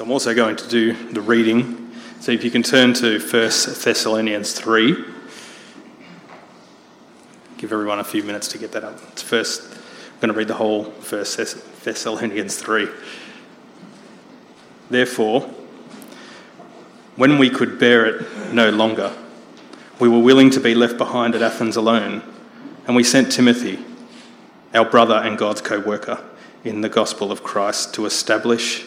So I'm also going to do the reading. So if you can turn to 1 Thessalonians 3. Give everyone a few minutes to get that up. It's first, I'm going to read the whole 1 Thessalonians 3. Therefore, when we could bear it no longer, we were willing to be left behind at Athens alone, and we sent Timothy, our brother and God's co worker, in the gospel of Christ to establish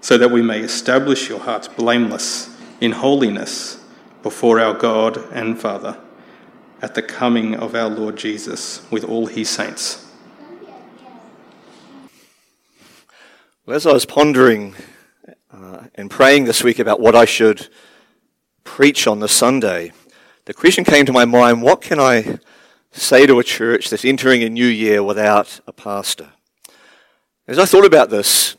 so that we may establish your hearts blameless in holiness before our God and Father at the coming of our Lord Jesus with all his saints. Well, as I was pondering uh, and praying this week about what I should preach on the Sunday, the question came to my mind what can I say to a church that's entering a new year without a pastor? As I thought about this,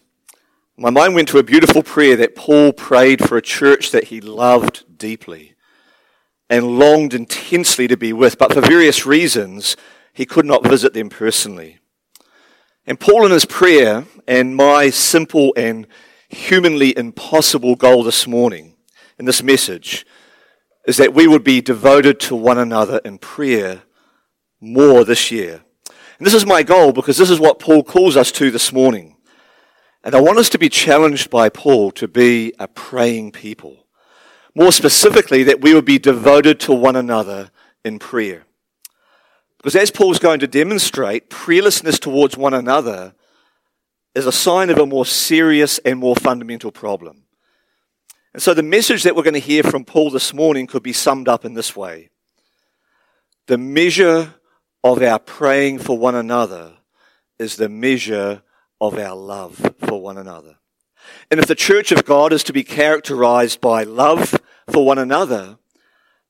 my mind went to a beautiful prayer that Paul prayed for a church that he loved deeply and longed intensely to be with, but for various reasons, he could not visit them personally. And Paul, in his prayer, and my simple and humanly impossible goal this morning in this message, is that we would be devoted to one another in prayer more this year. And this is my goal because this is what Paul calls us to this morning. And I want us to be challenged by Paul to be a praying people. More specifically, that we would be devoted to one another in prayer. Because as Paul's going to demonstrate, prayerlessness towards one another is a sign of a more serious and more fundamental problem. And so the message that we're going to hear from Paul this morning could be summed up in this way. The measure of our praying for one another is the measure of our love for one another. And if the church of God is to be characterized by love for one another,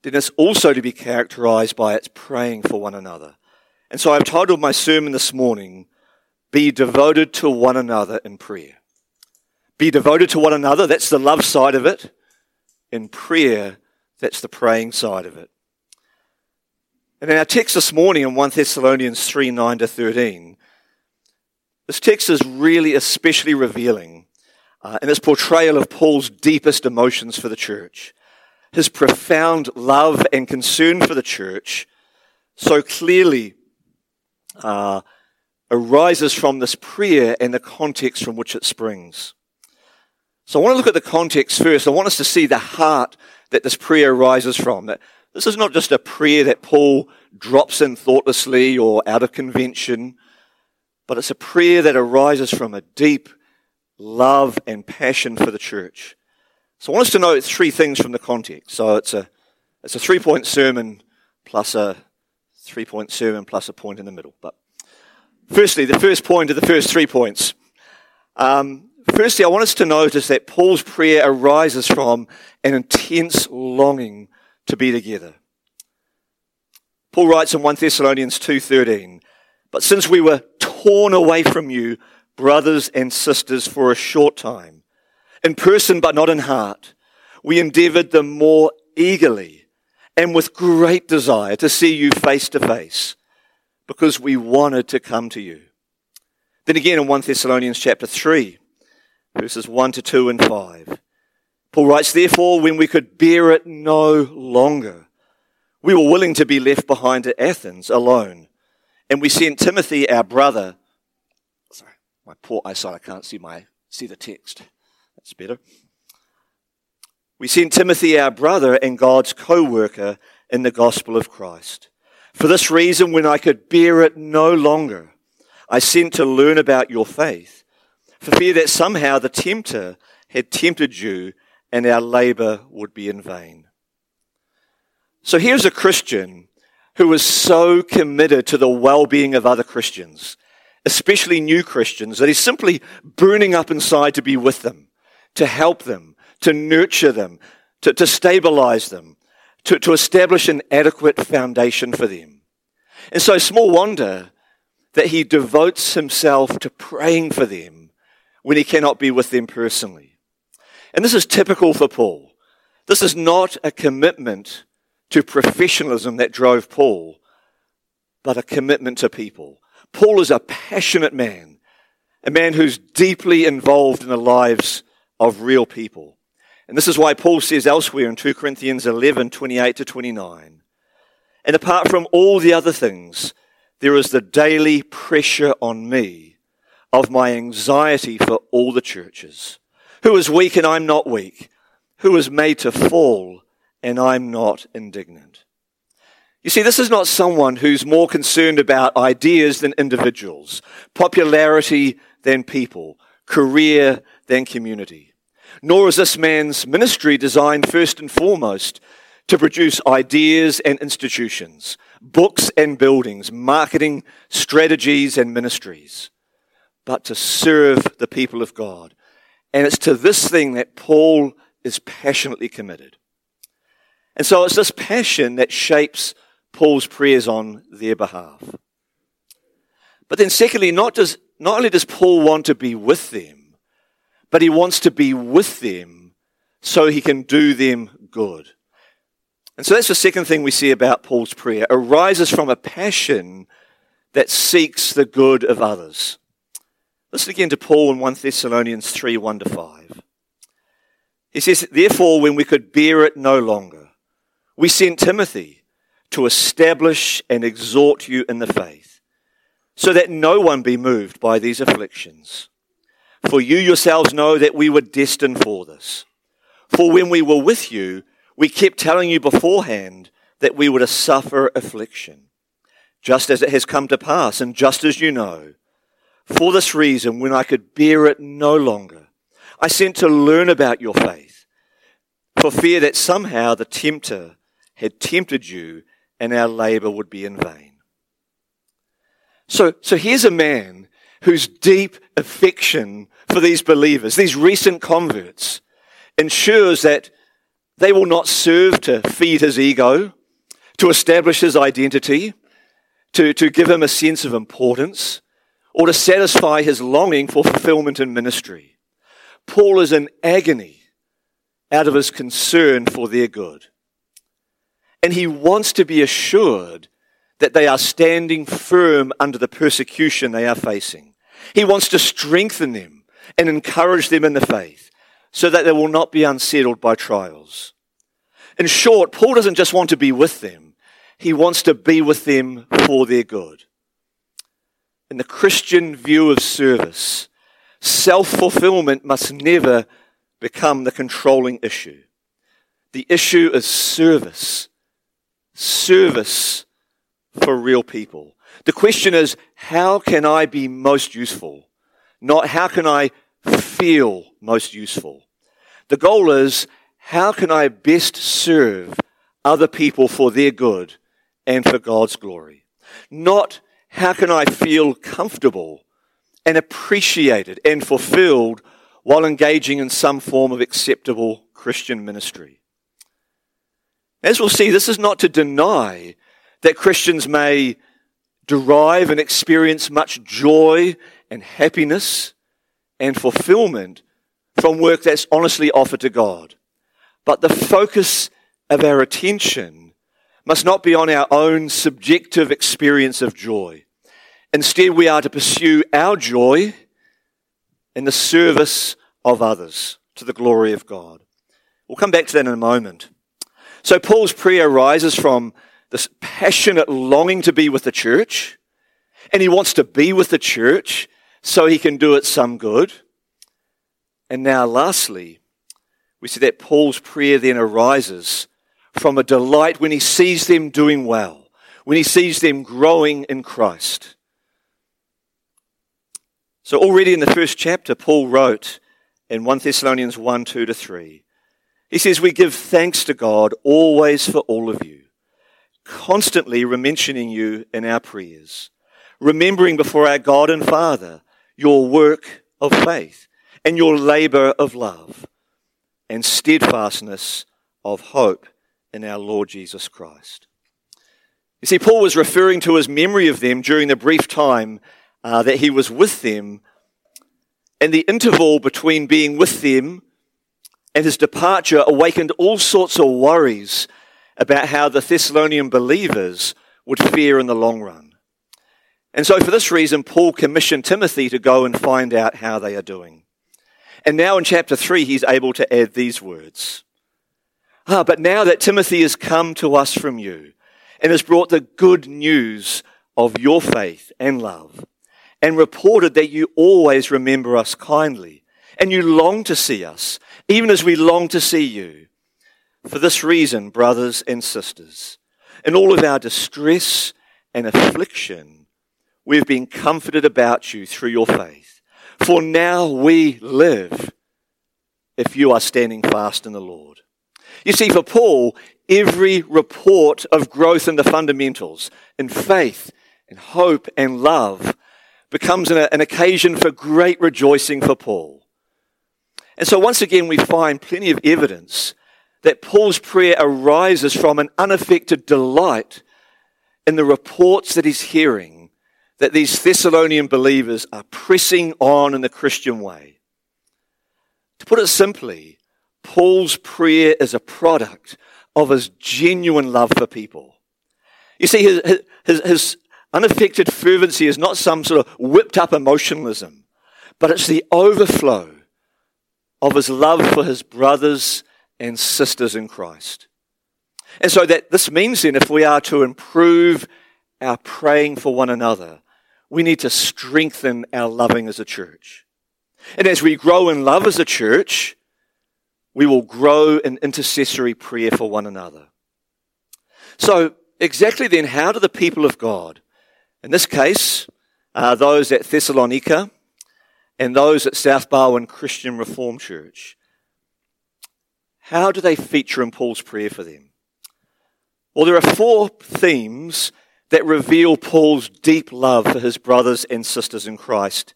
then it's also to be characterized by its praying for one another. And so I've titled my sermon this morning, Be Devoted to One Another in Prayer. Be devoted to one another. That's the love side of it. In prayer, that's the praying side of it. And in our text this morning in 1 Thessalonians 3 9 to 13, this text is really especially revealing uh, in its portrayal of Paul's deepest emotions for the church. His profound love and concern for the church so clearly uh, arises from this prayer and the context from which it springs. So I want to look at the context first. I want us to see the heart that this prayer arises from. That this is not just a prayer that Paul drops in thoughtlessly or out of convention, but it's a prayer that arises from a deep love and passion for the church. So I want us to note three things from the context. So it's a, it's a three point sermon plus a three point sermon plus a point in the middle. But firstly, the first point of the first three points. Um, Firstly, I want us to notice that Paul's prayer arises from an intense longing to be together. Paul writes in 1 Thessalonians 2:13, "But since we were torn away from you, brothers and sisters, for a short time, in person but not in heart, we endeavored the more eagerly and with great desire to see you face to face because we wanted to come to you. Then again in 1 Thessalonians chapter 3, verses 1 to 2 and 5, Paul writes, Therefore, when we could bear it no longer, we were willing to be left behind at Athens alone. And we sent Timothy, our brother. Sorry, my poor eyesight, I can't see my, see the text. That's better. We sent Timothy, our brother and God's co-worker in the gospel of Christ. For this reason, when I could bear it no longer, I sent to learn about your faith, for fear that somehow the tempter had tempted you and our labor would be in vain. So here's a Christian who was so committed to the well-being of other Christians, especially new Christians, that he's simply burning up inside to be with them, to help them, to nurture them, to, to stabilize them, to, to establish an adequate foundation for them. And so small wonder that he devotes himself to praying for them when he cannot be with them personally. And this is typical for Paul. This is not a commitment to professionalism that drove Paul, but a commitment to people. Paul is a passionate man, a man who's deeply involved in the lives of real people. And this is why Paul says elsewhere in 2 Corinthians 11, 28 to 29, and apart from all the other things, there is the daily pressure on me of my anxiety for all the churches. Who is weak and I'm not weak? Who is made to fall and I'm not indignant. You see, this is not someone who's more concerned about ideas than individuals, popularity than people, career than community. Nor is this man's ministry designed first and foremost to produce ideas and institutions, books and buildings, marketing strategies and ministries, but to serve the people of God. And it's to this thing that Paul is passionately committed. And so it's this passion that shapes Paul's prayers on their behalf. But then secondly, not, does, not only does Paul want to be with them, but he wants to be with them so he can do them good. And so that's the second thing we see about Paul's prayer. Arises from a passion that seeks the good of others. Listen again to Paul in 1 Thessalonians 3 1 to 5. He says, Therefore, when we could bear it no longer, we sent Timothy to establish and exhort you in the faith, so that no one be moved by these afflictions. For you yourselves know that we were destined for this. For when we were with you, we kept telling you beforehand that we were to suffer affliction, just as it has come to pass, and just as you know. For this reason, when I could bear it no longer, I sent to learn about your faith, for fear that somehow the tempter had tempted you and our labor would be in vain. So, so here's a man whose deep affection for these believers, these recent converts, ensures that they will not serve to feed his ego, to establish his identity, to, to give him a sense of importance, or to satisfy his longing for fulfillment in ministry. Paul is in agony out of his concern for their good. And he wants to be assured that they are standing firm under the persecution they are facing. He wants to strengthen them and encourage them in the faith so that they will not be unsettled by trials. In short, Paul doesn't just want to be with them. He wants to be with them for their good. In the Christian view of service, self-fulfillment must never become the controlling issue. The issue is service service for real people. The question is, how can I be most useful? Not how can I feel most useful? The goal is, how can I best serve other people for their good and for God's glory? Not how can I feel comfortable and appreciated and fulfilled while engaging in some form of acceptable Christian ministry. As we'll see, this is not to deny that Christians may derive and experience much joy and happiness and fulfillment from work that's honestly offered to God. But the focus of our attention must not be on our own subjective experience of joy. Instead, we are to pursue our joy in the service of others to the glory of God. We'll come back to that in a moment. So Paul's prayer arises from this passionate longing to be with the church, and he wants to be with the church so he can do it some good. And now, lastly, we see that Paul's prayer then arises from a delight when he sees them doing well, when he sees them growing in Christ. So, already in the first chapter, Paul wrote in 1 Thessalonians 1 2 to 3, he says, We give thanks to God always for all of you, constantly mentioning you in our prayers, remembering before our God and Father your work of faith and your labor of love and steadfastness of hope in our Lord Jesus Christ. You see, Paul was referring to his memory of them during the brief time uh, that he was with them and the interval between being with them and his departure awakened all sorts of worries about how the Thessalonian believers would fare in the long run. And so, for this reason, Paul commissioned Timothy to go and find out how they are doing. And now in chapter 3, he's able to add these words Ah, but now that Timothy has come to us from you and has brought the good news of your faith and love, and reported that you always remember us kindly, and you long to see us, even as we long to see you. For this reason, brothers and sisters, in all of our distress and affliction, we've been comforted about you through your faith. For now we live if you are standing fast in the Lord. You see, for Paul, every report of growth in the fundamentals, in faith, in hope, and love, becomes an, an occasion for great rejoicing for Paul. And so, once again, we find plenty of evidence that Paul's prayer arises from an unaffected delight in the reports that he's hearing that these Thessalonian believers are pressing on in the Christian way. To put it simply, Paul's prayer is a product of his genuine love for people. You see, his, his, his unaffected fervency is not some sort of whipped up emotionalism, but it's the overflow of his love for his brothers and sisters in Christ. And so that this means then if we are to improve our praying for one another, we need to strengthen our loving as a church. And as we grow in love as a church, we will grow in intercessory prayer for one another. So, exactly then, how do the people of God, in this case, uh, those at Thessalonica and those at South Barwon Christian Reformed Church, how do they feature in Paul's prayer for them? Well, there are four themes that reveal Paul's deep love for his brothers and sisters in Christ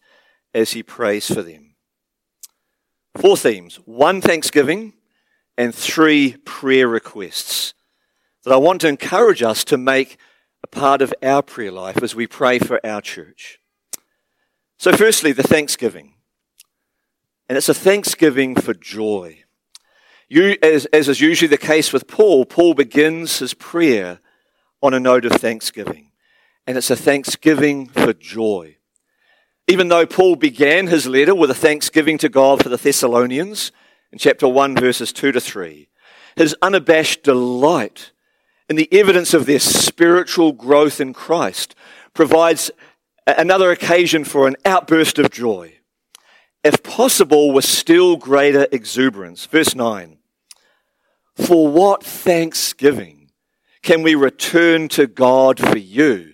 as he prays for them. Four themes one, thanksgiving, and three, prayer requests that I want to encourage us to make a part of our prayer life as we pray for our church. So, firstly, the thanksgiving. And it's a thanksgiving for joy. You, as, as is usually the case with Paul, Paul begins his prayer on a note of thanksgiving. And it's a thanksgiving for joy. Even though Paul began his letter with a thanksgiving to God for the Thessalonians in chapter 1, verses 2 to 3, his unabashed delight in the evidence of their spiritual growth in Christ provides another occasion for an outburst of joy if possible, with still greater exuberance. Verse 9 For what thanksgiving can we return to God for you?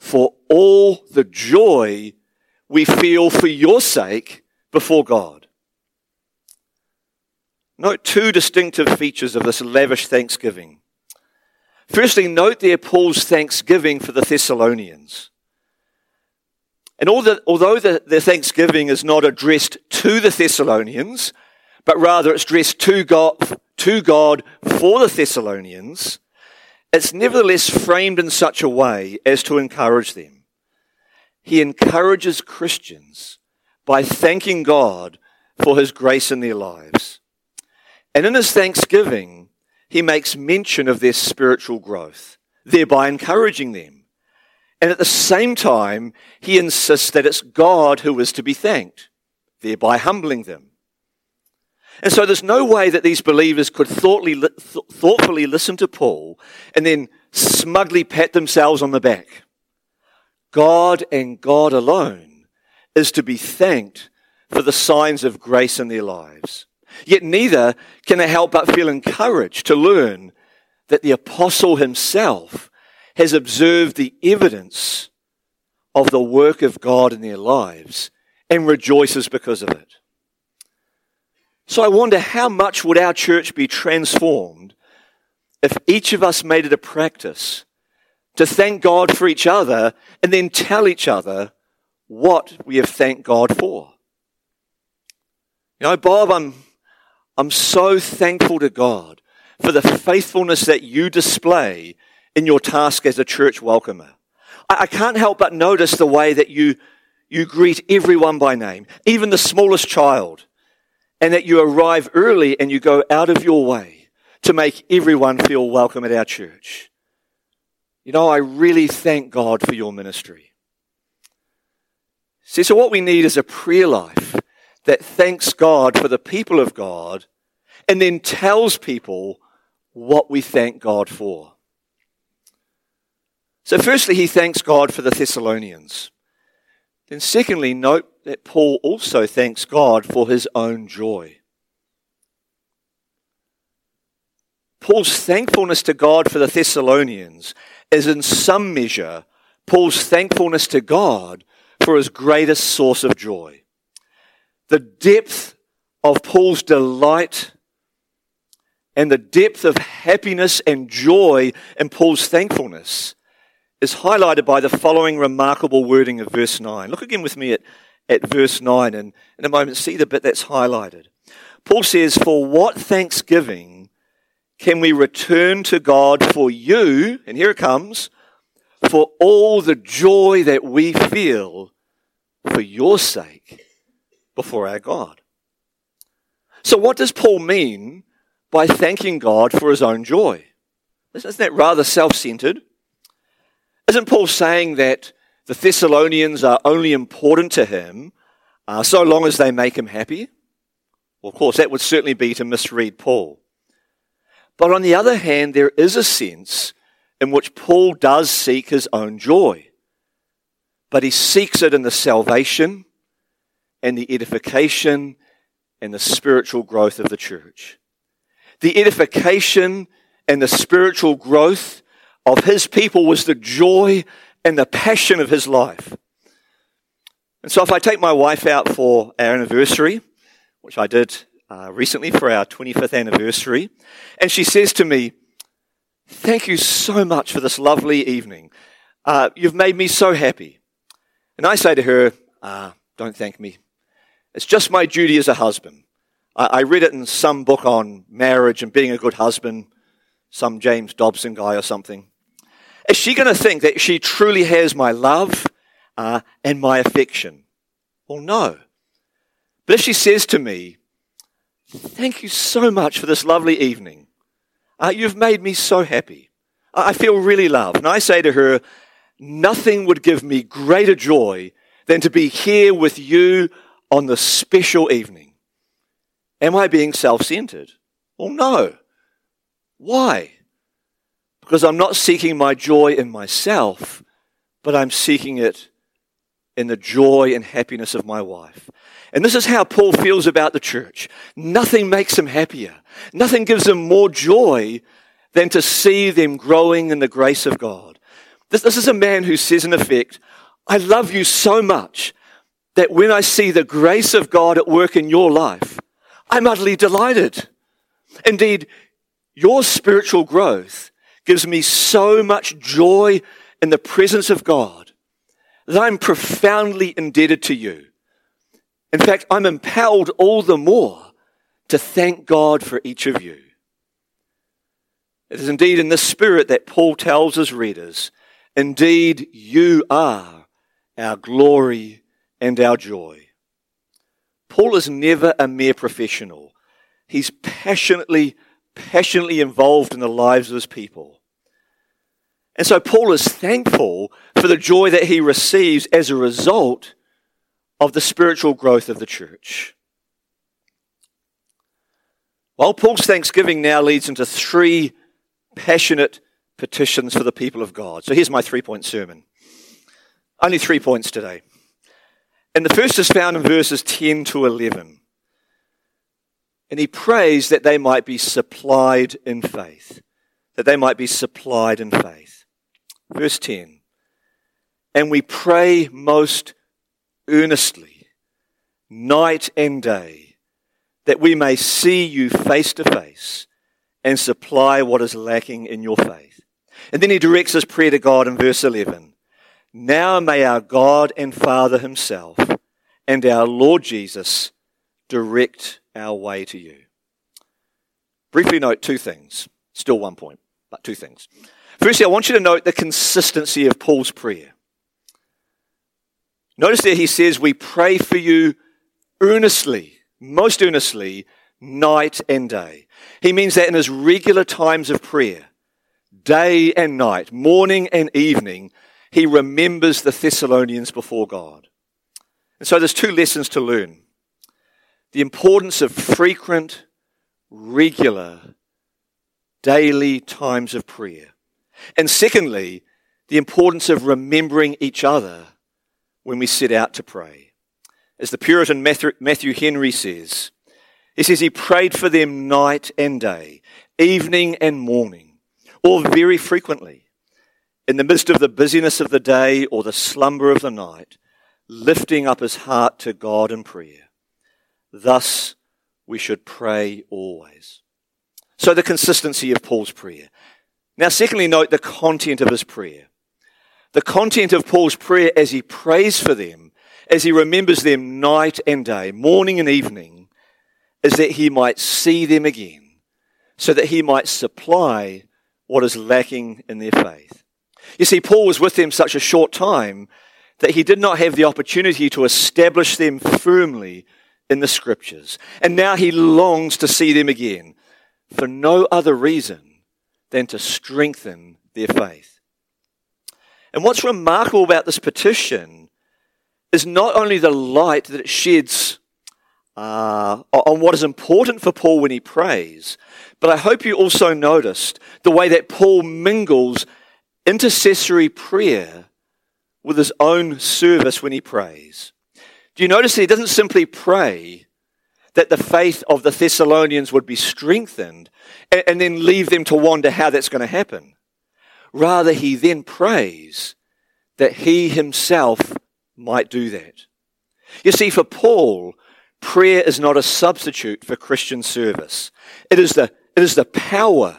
For all the joy we feel for your sake before God. Note two distinctive features of this lavish thanksgiving. Firstly, note there Paul's thanksgiving for the Thessalonians. And although the, the thanksgiving is not addressed to the Thessalonians, but rather it's addressed to God, to God for the Thessalonians, it's nevertheless framed in such a way as to encourage them. He encourages Christians by thanking God for his grace in their lives. And in his thanksgiving, he makes mention of their spiritual growth, thereby encouraging them. And at the same time, he insists that it's God who is to be thanked, thereby humbling them. And so there's no way that these believers could thoughtfully listen to Paul and then smugly pat themselves on the back. God and God alone is to be thanked for the signs of grace in their lives. Yet neither can they help but feel encouraged to learn that the apostle himself has observed the evidence of the work of God in their lives and rejoices because of it. So I wonder how much would our church be transformed if each of us made it a practice to thank God for each other and then tell each other what we have thanked God for. You know, Bob, I'm, I'm so thankful to God for the faithfulness that you display in your task as a church welcomer. I, I can't help but notice the way that you, you greet everyone by name, even the smallest child and that you arrive early and you go out of your way to make everyone feel welcome at our church. You know, I really thank God for your ministry. See, so what we need is a prayer life that thanks God for the people of God and then tells people what we thank God for. So, firstly, he thanks God for the Thessalonians. Then, secondly, note that Paul also thanks God for his own joy. Paul's thankfulness to God for the Thessalonians is in some measure Paul's thankfulness to God for his greatest source of joy. The depth of Paul's delight and the depth of happiness and joy in Paul's thankfulness is highlighted by the following remarkable wording of verse 9. Look again with me at, at verse 9 and in a moment see the bit that's highlighted. Paul says, For what thanksgiving can we return to God for you? And here it comes, for all the joy that we feel for your sake before our God. So, what does Paul mean by thanking God for his own joy? Isn't that rather self centered? Isn't Paul saying that the Thessalonians are only important to him uh, so long as they make him happy? Well, of course, that would certainly be to misread Paul. But on the other hand, there is a sense in which Paul does seek his own joy. But he seeks it in the salvation and the edification and the spiritual growth of the church. The edification and the spiritual growth of his people was the joy and the passion of his life. And so if I take my wife out for our anniversary, which I did uh, recently for our 25th anniversary, and she says to me, Thank you so much for this lovely evening. Uh, you've made me so happy. And I say to her, uh, Don't thank me. It's just my duty as a husband. I, I read it in some book on marriage and being a good husband, some James Dobson guy or something. Is she going to think that she truly has my love uh, and my affection? Well, no. But if she says to me, Thank you so much for this lovely evening. Uh, you've made me so happy. I feel really loved. And I say to her, Nothing would give me greater joy than to be here with you on this special evening. Am I being self centered? Well, no. Why? Because I'm not seeking my joy in myself, but I'm seeking it in the joy and happiness of my wife. And this is how Paul feels about the church. Nothing makes him happier. Nothing gives him more joy than to see them growing in the grace of God. This, this is a man who says, in effect, I love you so much that when I see the grace of God at work in your life, I'm utterly delighted. Indeed, your spiritual growth gives me so much joy in the presence of God that I'm profoundly indebted to you. In fact, I'm impelled all the more to thank God for each of you. It is indeed in this spirit that Paul tells his readers, Indeed, you are our glory and our joy. Paul is never a mere professional. He's passionately passionately involved in the lives of his people. And so Paul is thankful for the joy that he receives as a result of the spiritual growth of the church. Well, Paul's thanksgiving now leads into three passionate petitions for the people of God. So here's my three point sermon. Only three points today. And the first is found in verses 10 to 11. And he prays that they might be supplied in faith. That they might be supplied in faith. Verse 10. And we pray most earnestly, night and day, that we may see you face to face and supply what is lacking in your faith. And then he directs his prayer to God in verse 11. Now may our God and Father himself and our Lord Jesus direct our way to you. Briefly note two things. Still one point, but two things. Firstly, I want you to note the consistency of Paul's prayer. Notice there he says, We pray for you earnestly, most earnestly, night and day. He means that in his regular times of prayer, day and night, morning and evening, he remembers the Thessalonians before God. And so there's two lessons to learn the importance of frequent, regular, daily times of prayer. And secondly, the importance of remembering each other when we set out to pray. As the Puritan Matthew Henry says, he says he prayed for them night and day, evening and morning, or very frequently, in the midst of the busyness of the day or the slumber of the night, lifting up his heart to God in prayer. Thus, we should pray always. So, the consistency of Paul's prayer. Now, secondly, note the content of his prayer. The content of Paul's prayer as he prays for them, as he remembers them night and day, morning and evening, is that he might see them again, so that he might supply what is lacking in their faith. You see, Paul was with them such a short time that he did not have the opportunity to establish them firmly in the scriptures. And now he longs to see them again for no other reason than to strengthen their faith. And what's remarkable about this petition is not only the light that it sheds uh, on what is important for Paul when he prays, but I hope you also noticed the way that Paul mingles intercessory prayer with his own service when he prays. Do you notice that he doesn't simply pray that the faith of the Thessalonians would be strengthened and, and then leave them to wonder how that's going to happen? Rather, he then prays that he himself might do that. You see, for Paul, prayer is not a substitute for Christian service. It is the, it is the power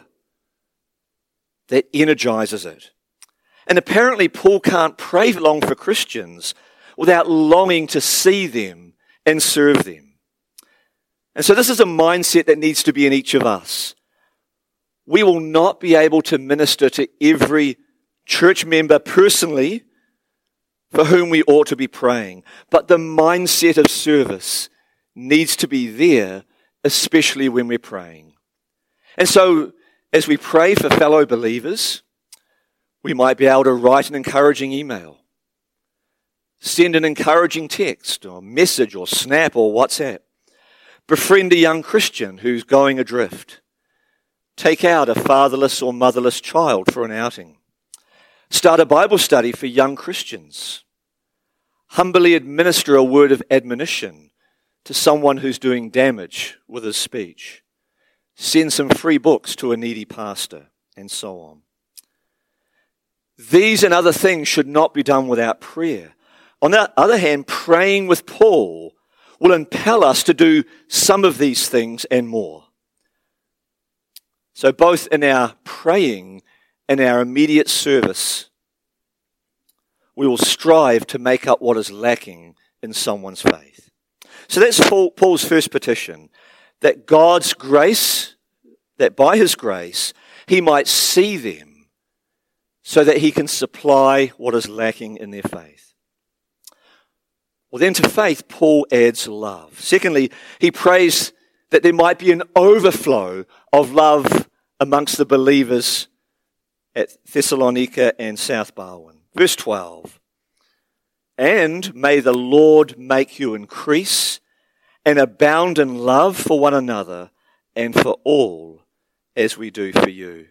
that energizes it. And apparently, Paul can't pray long for Christians without longing to see them and serve them. And so, this is a mindset that needs to be in each of us we will not be able to minister to every church member personally for whom we ought to be praying. But the mindset of service needs to be there, especially when we're praying. And so, as we pray for fellow believers, we might be able to write an encouraging email, send an encouraging text or message or snap or WhatsApp, befriend a young Christian who's going adrift Take out a fatherless or motherless child for an outing. Start a Bible study for young Christians. Humbly administer a word of admonition to someone who's doing damage with his speech. Send some free books to a needy pastor, and so on. These and other things should not be done without prayer. On the other hand, praying with Paul will impel us to do some of these things and more. So, both in our praying and our immediate service, we will strive to make up what is lacking in someone's faith. So, that's Paul's first petition that God's grace, that by his grace, he might see them so that he can supply what is lacking in their faith. Well, then to faith, Paul adds love. Secondly, he prays that there might be an overflow of love amongst the believers at Thessalonica and South Barwon. Verse 12. And may the Lord make you increase and abound in love for one another and for all as we do for you.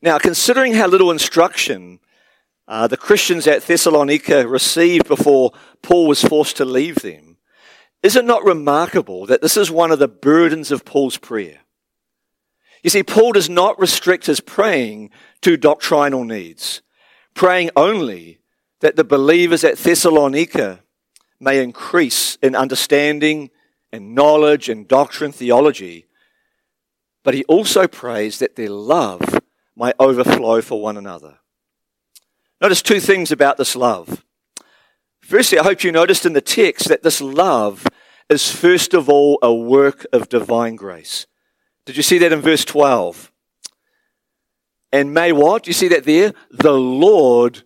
Now, considering how little instruction uh, the Christians at Thessalonica received before Paul was forced to leave them, is it not remarkable that this is one of the burdens of Paul's prayer? You see, Paul does not restrict his praying to doctrinal needs, praying only that the believers at Thessalonica may increase in understanding and knowledge and doctrine theology, but he also prays that their love might overflow for one another. Notice two things about this love. Firstly, I hope you noticed in the text that this love is first of all a work of divine grace. Did you see that in verse 12? And may what? You see that there? The Lord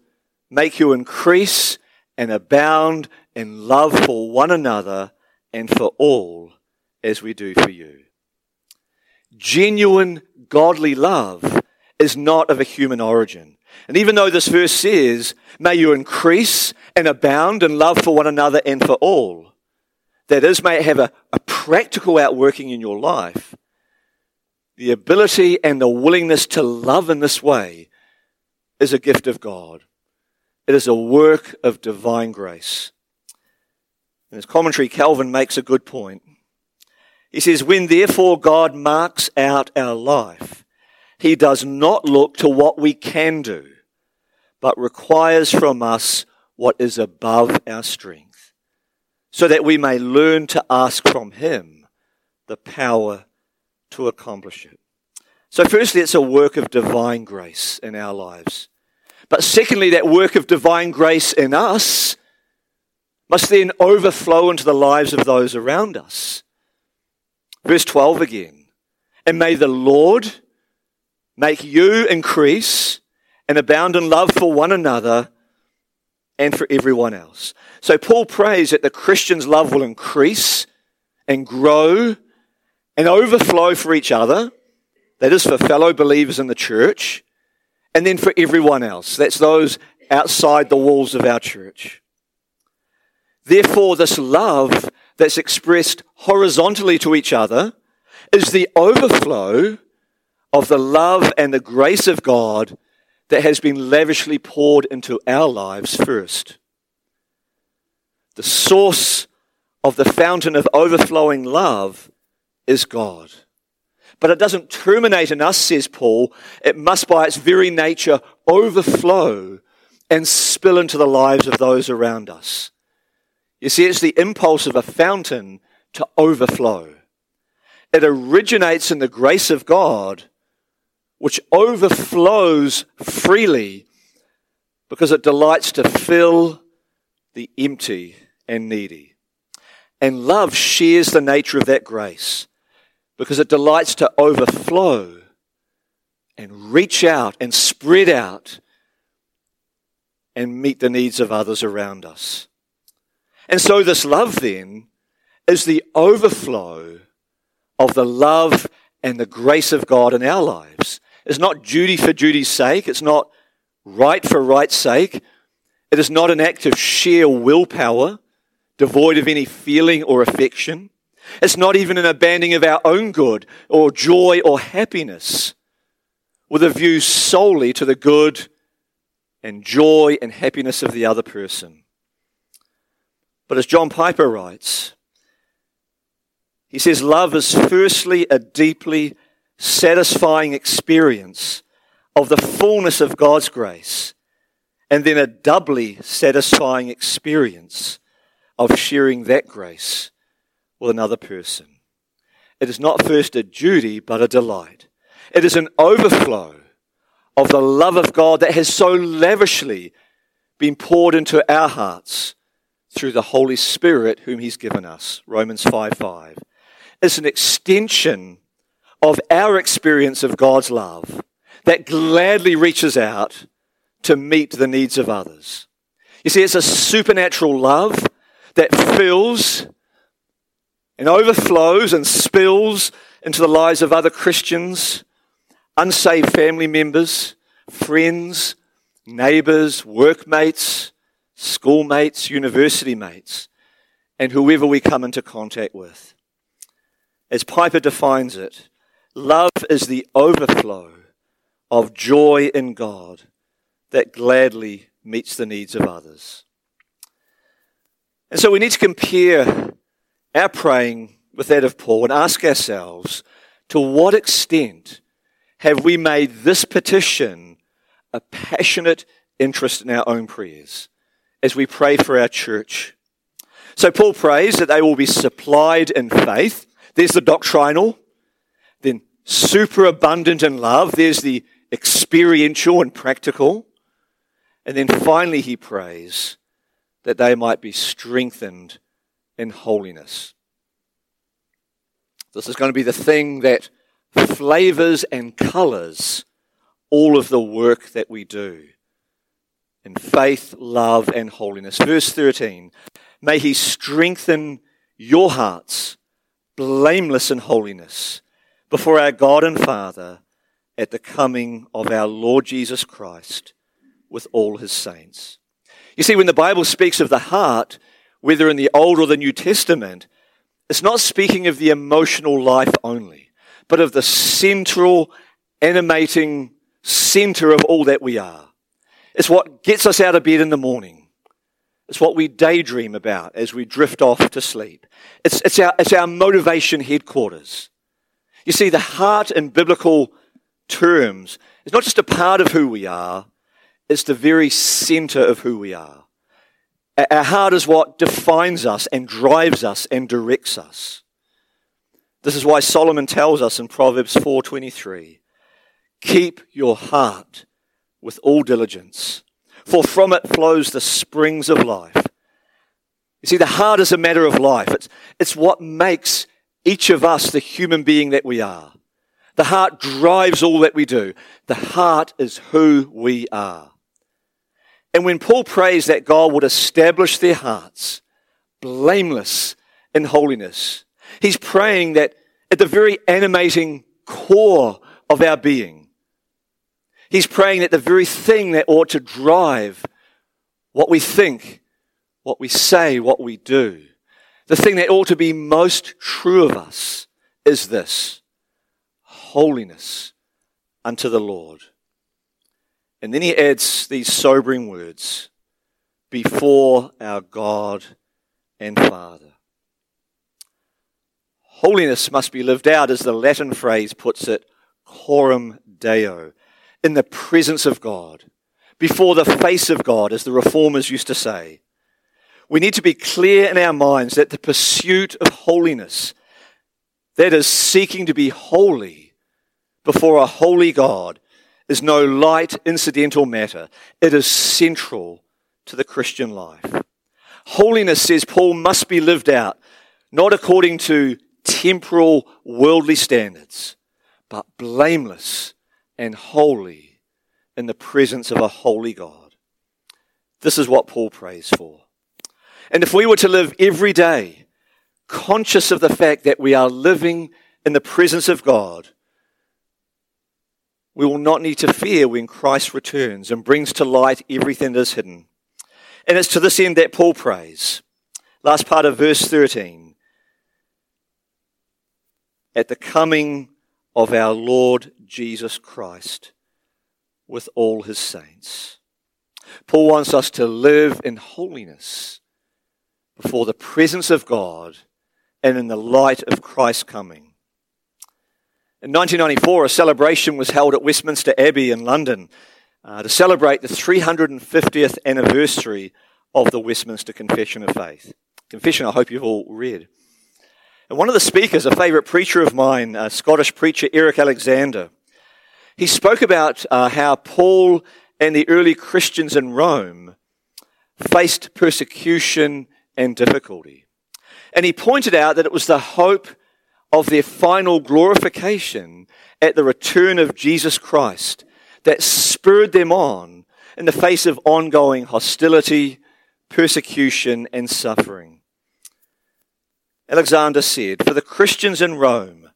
make you increase and abound in love for one another and for all as we do for you. Genuine godly love is not of a human origin. And even though this verse says, may you increase and abound in love for one another and for all, that is, may it have a, a practical outworking in your life, the ability and the willingness to love in this way is a gift of God. It is a work of divine grace. In his commentary, Calvin makes a good point. He says, When therefore God marks out our life, he does not look to what we can do, but requires from us what is above our strength, so that we may learn to ask from Him the power to accomplish it. So, firstly, it's a work of divine grace in our lives. But secondly, that work of divine grace in us must then overflow into the lives of those around us. Verse 12 again. And may the Lord make you increase and abound in love for one another and for everyone else. So Paul prays that the Christian's love will increase and grow and overflow for each other. That is for fellow believers in the church and then for everyone else. That's those outside the walls of our church. Therefore, this love that's expressed horizontally to each other is the overflow of the love and the grace of God that has been lavishly poured into our lives first. The source of the fountain of overflowing love is God. But it doesn't terminate in us, says Paul. It must, by its very nature, overflow and spill into the lives of those around us. You see, it's the impulse of a fountain to overflow. It originates in the grace of God which overflows freely because it delights to fill the empty and needy. And love shares the nature of that grace because it delights to overflow and reach out and spread out and meet the needs of others around us. And so, this love then is the overflow of the love and the grace of God in our lives. It's not duty for duty's sake. It's not right for right's sake. It is not an act of sheer willpower, devoid of any feeling or affection. It's not even an abandoning of our own good or joy or happiness with a view solely to the good and joy and happiness of the other person. But as John Piper writes, he says, Love is firstly a deeply satisfying experience of the fullness of God's grace, and then a doubly satisfying experience of sharing that grace with another person. It is not first a duty, but a delight. It is an overflow of the love of God that has so lavishly been poured into our hearts through the Holy Spirit whom He's given us. Romans 5 5. It's an extension of our experience of God's love that gladly reaches out to meet the needs of others. You see, it's a supernatural love that fills and overflows and spills into the lives of other Christians, unsaved family members, friends, neighbors, workmates, schoolmates, university mates, and whoever we come into contact with. As Piper defines it, love is the overflow of joy in God that gladly meets the needs of others. And so we need to compare our praying with that of Paul and ask ourselves to what extent have we made this petition a passionate interest in our own prayers as we pray for our church? So Paul prays that they will be supplied in faith. There's the doctrinal. Then superabundant in love. There's the experiential and practical. And then finally he prays that they might be strengthened in holiness. This is going to be the thing that flavors and colors all of the work that we do in faith, love, and holiness. Verse 13 May He strengthen your hearts, blameless in holiness, before our God and Father at the coming of our Lord Jesus Christ with all His saints. You see, when the Bible speaks of the heart, whether in the Old or the New Testament, it's not speaking of the emotional life only, but of the central, animating center of all that we are. It's what gets us out of bed in the morning. It's what we daydream about as we drift off to sleep. It's, it's, our, it's our motivation headquarters. You see, the heart in biblical terms is not just a part of who we are, it's the very center of who we are. Our heart is what defines us and drives us and directs us. This is why Solomon tells us in Proverbs 4:23, "Keep your heart with all diligence, for from it flows the springs of life." You see, the heart is a matter of life. It's, it's what makes each of us the human being that we are. The heart drives all that we do. The heart is who we are. And when Paul prays that God would establish their hearts blameless in holiness, he's praying that at the very animating core of our being, he's praying that the very thing that ought to drive what we think, what we say, what we do, the thing that ought to be most true of us is this holiness unto the Lord. And then he adds these sobering words before our God and Father. Holiness must be lived out, as the Latin phrase puts it, coram deo, in the presence of God, before the face of God, as the reformers used to say. We need to be clear in our minds that the pursuit of holiness, that is, seeking to be holy before a holy God, is no light, incidental matter. It is central to the Christian life. Holiness, says Paul, must be lived out, not according to temporal, worldly standards, but blameless and holy in the presence of a holy God. This is what Paul prays for. And if we were to live every day conscious of the fact that we are living in the presence of God, we will not need to fear when Christ returns and brings to light everything that is hidden. And it's to this end that Paul prays. Last part of verse 13. At the coming of our Lord Jesus Christ with all his saints. Paul wants us to live in holiness before the presence of God and in the light of Christ's coming. In 1994, a celebration was held at Westminster Abbey in London uh, to celebrate the 350th anniversary of the Westminster Confession of Faith. Confession, I hope you've all read. And one of the speakers, a favourite preacher of mine, a Scottish preacher, Eric Alexander, he spoke about uh, how Paul and the early Christians in Rome faced persecution and difficulty. And he pointed out that it was the hope of their final glorification at the return of Jesus Christ that spurred them on in the face of ongoing hostility, persecution, and suffering. Alexander said, For the Christians in Rome,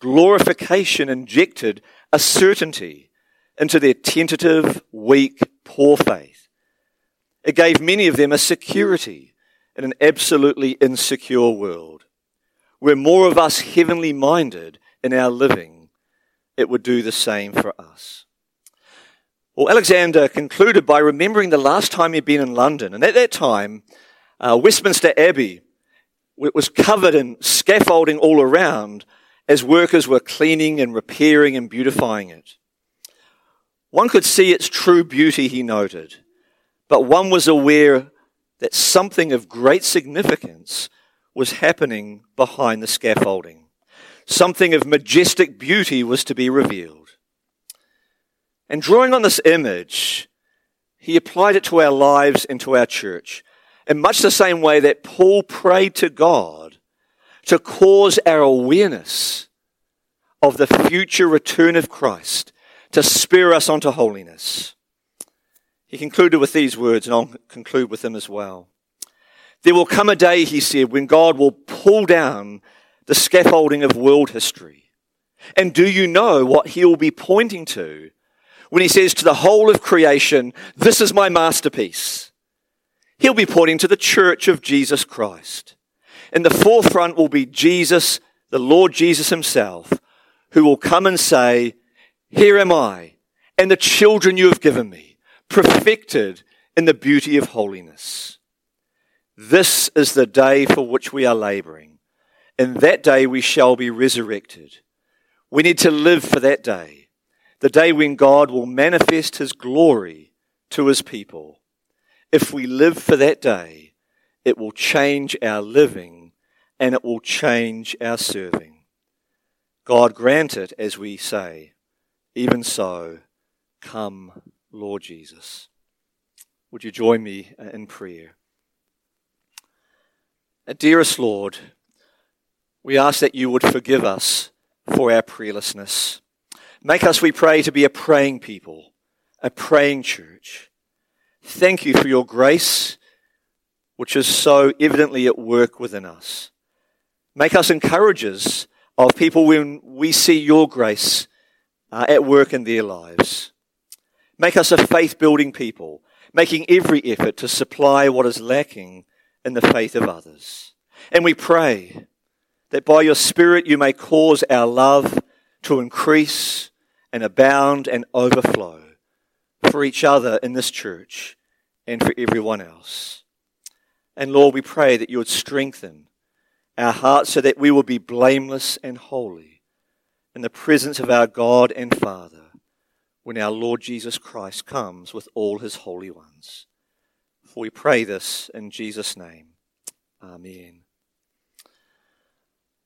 glorification injected a certainty into their tentative, weak, poor faith. It gave many of them a security in an absolutely insecure world. Were more of us heavenly minded in our living, it would do the same for us. Well, Alexander concluded by remembering the last time he'd been in London. And at that time, uh, Westminster Abbey was covered in scaffolding all around as workers were cleaning and repairing and beautifying it. One could see its true beauty, he noted, but one was aware that something of great significance was happening behind the scaffolding. Something of majestic beauty was to be revealed. And drawing on this image, he applied it to our lives and to our church in much the same way that Paul prayed to God to cause our awareness of the future return of Christ to spur us onto holiness. He concluded with these words, and I'll conclude with them as well. There will come a day, he said, when God will pull down the scaffolding of world history. And do you know what he will be pointing to when he says to the whole of creation, This is my masterpiece? He'll be pointing to the church of Jesus Christ. In the forefront will be Jesus, the Lord Jesus himself, who will come and say, Here am I, and the children you have given me, perfected in the beauty of holiness. This is the day for which we are laboring. In that day we shall be resurrected. We need to live for that day, the day when God will manifest his glory to his people if we live for that day, it will change our living and it will change our serving. God grant it, as we say, even so, come, Lord Jesus. Would you join me in prayer? Dearest Lord, we ask that you would forgive us for our prayerlessness. Make us, we pray, to be a praying people, a praying church. Thank you for your grace, which is so evidently at work within us. Make us encouragers of people when we see your grace uh, at work in their lives. Make us a faith building people, making every effort to supply what is lacking in the faith of others. And we pray that by your Spirit you may cause our love to increase and abound and overflow for each other in this church and for everyone else. And Lord, we pray that you would strengthen our hearts so that we will be blameless and holy in the presence of our God and Father when our Lord Jesus Christ comes with all his holy ones. For we pray this in Jesus' name. Amen.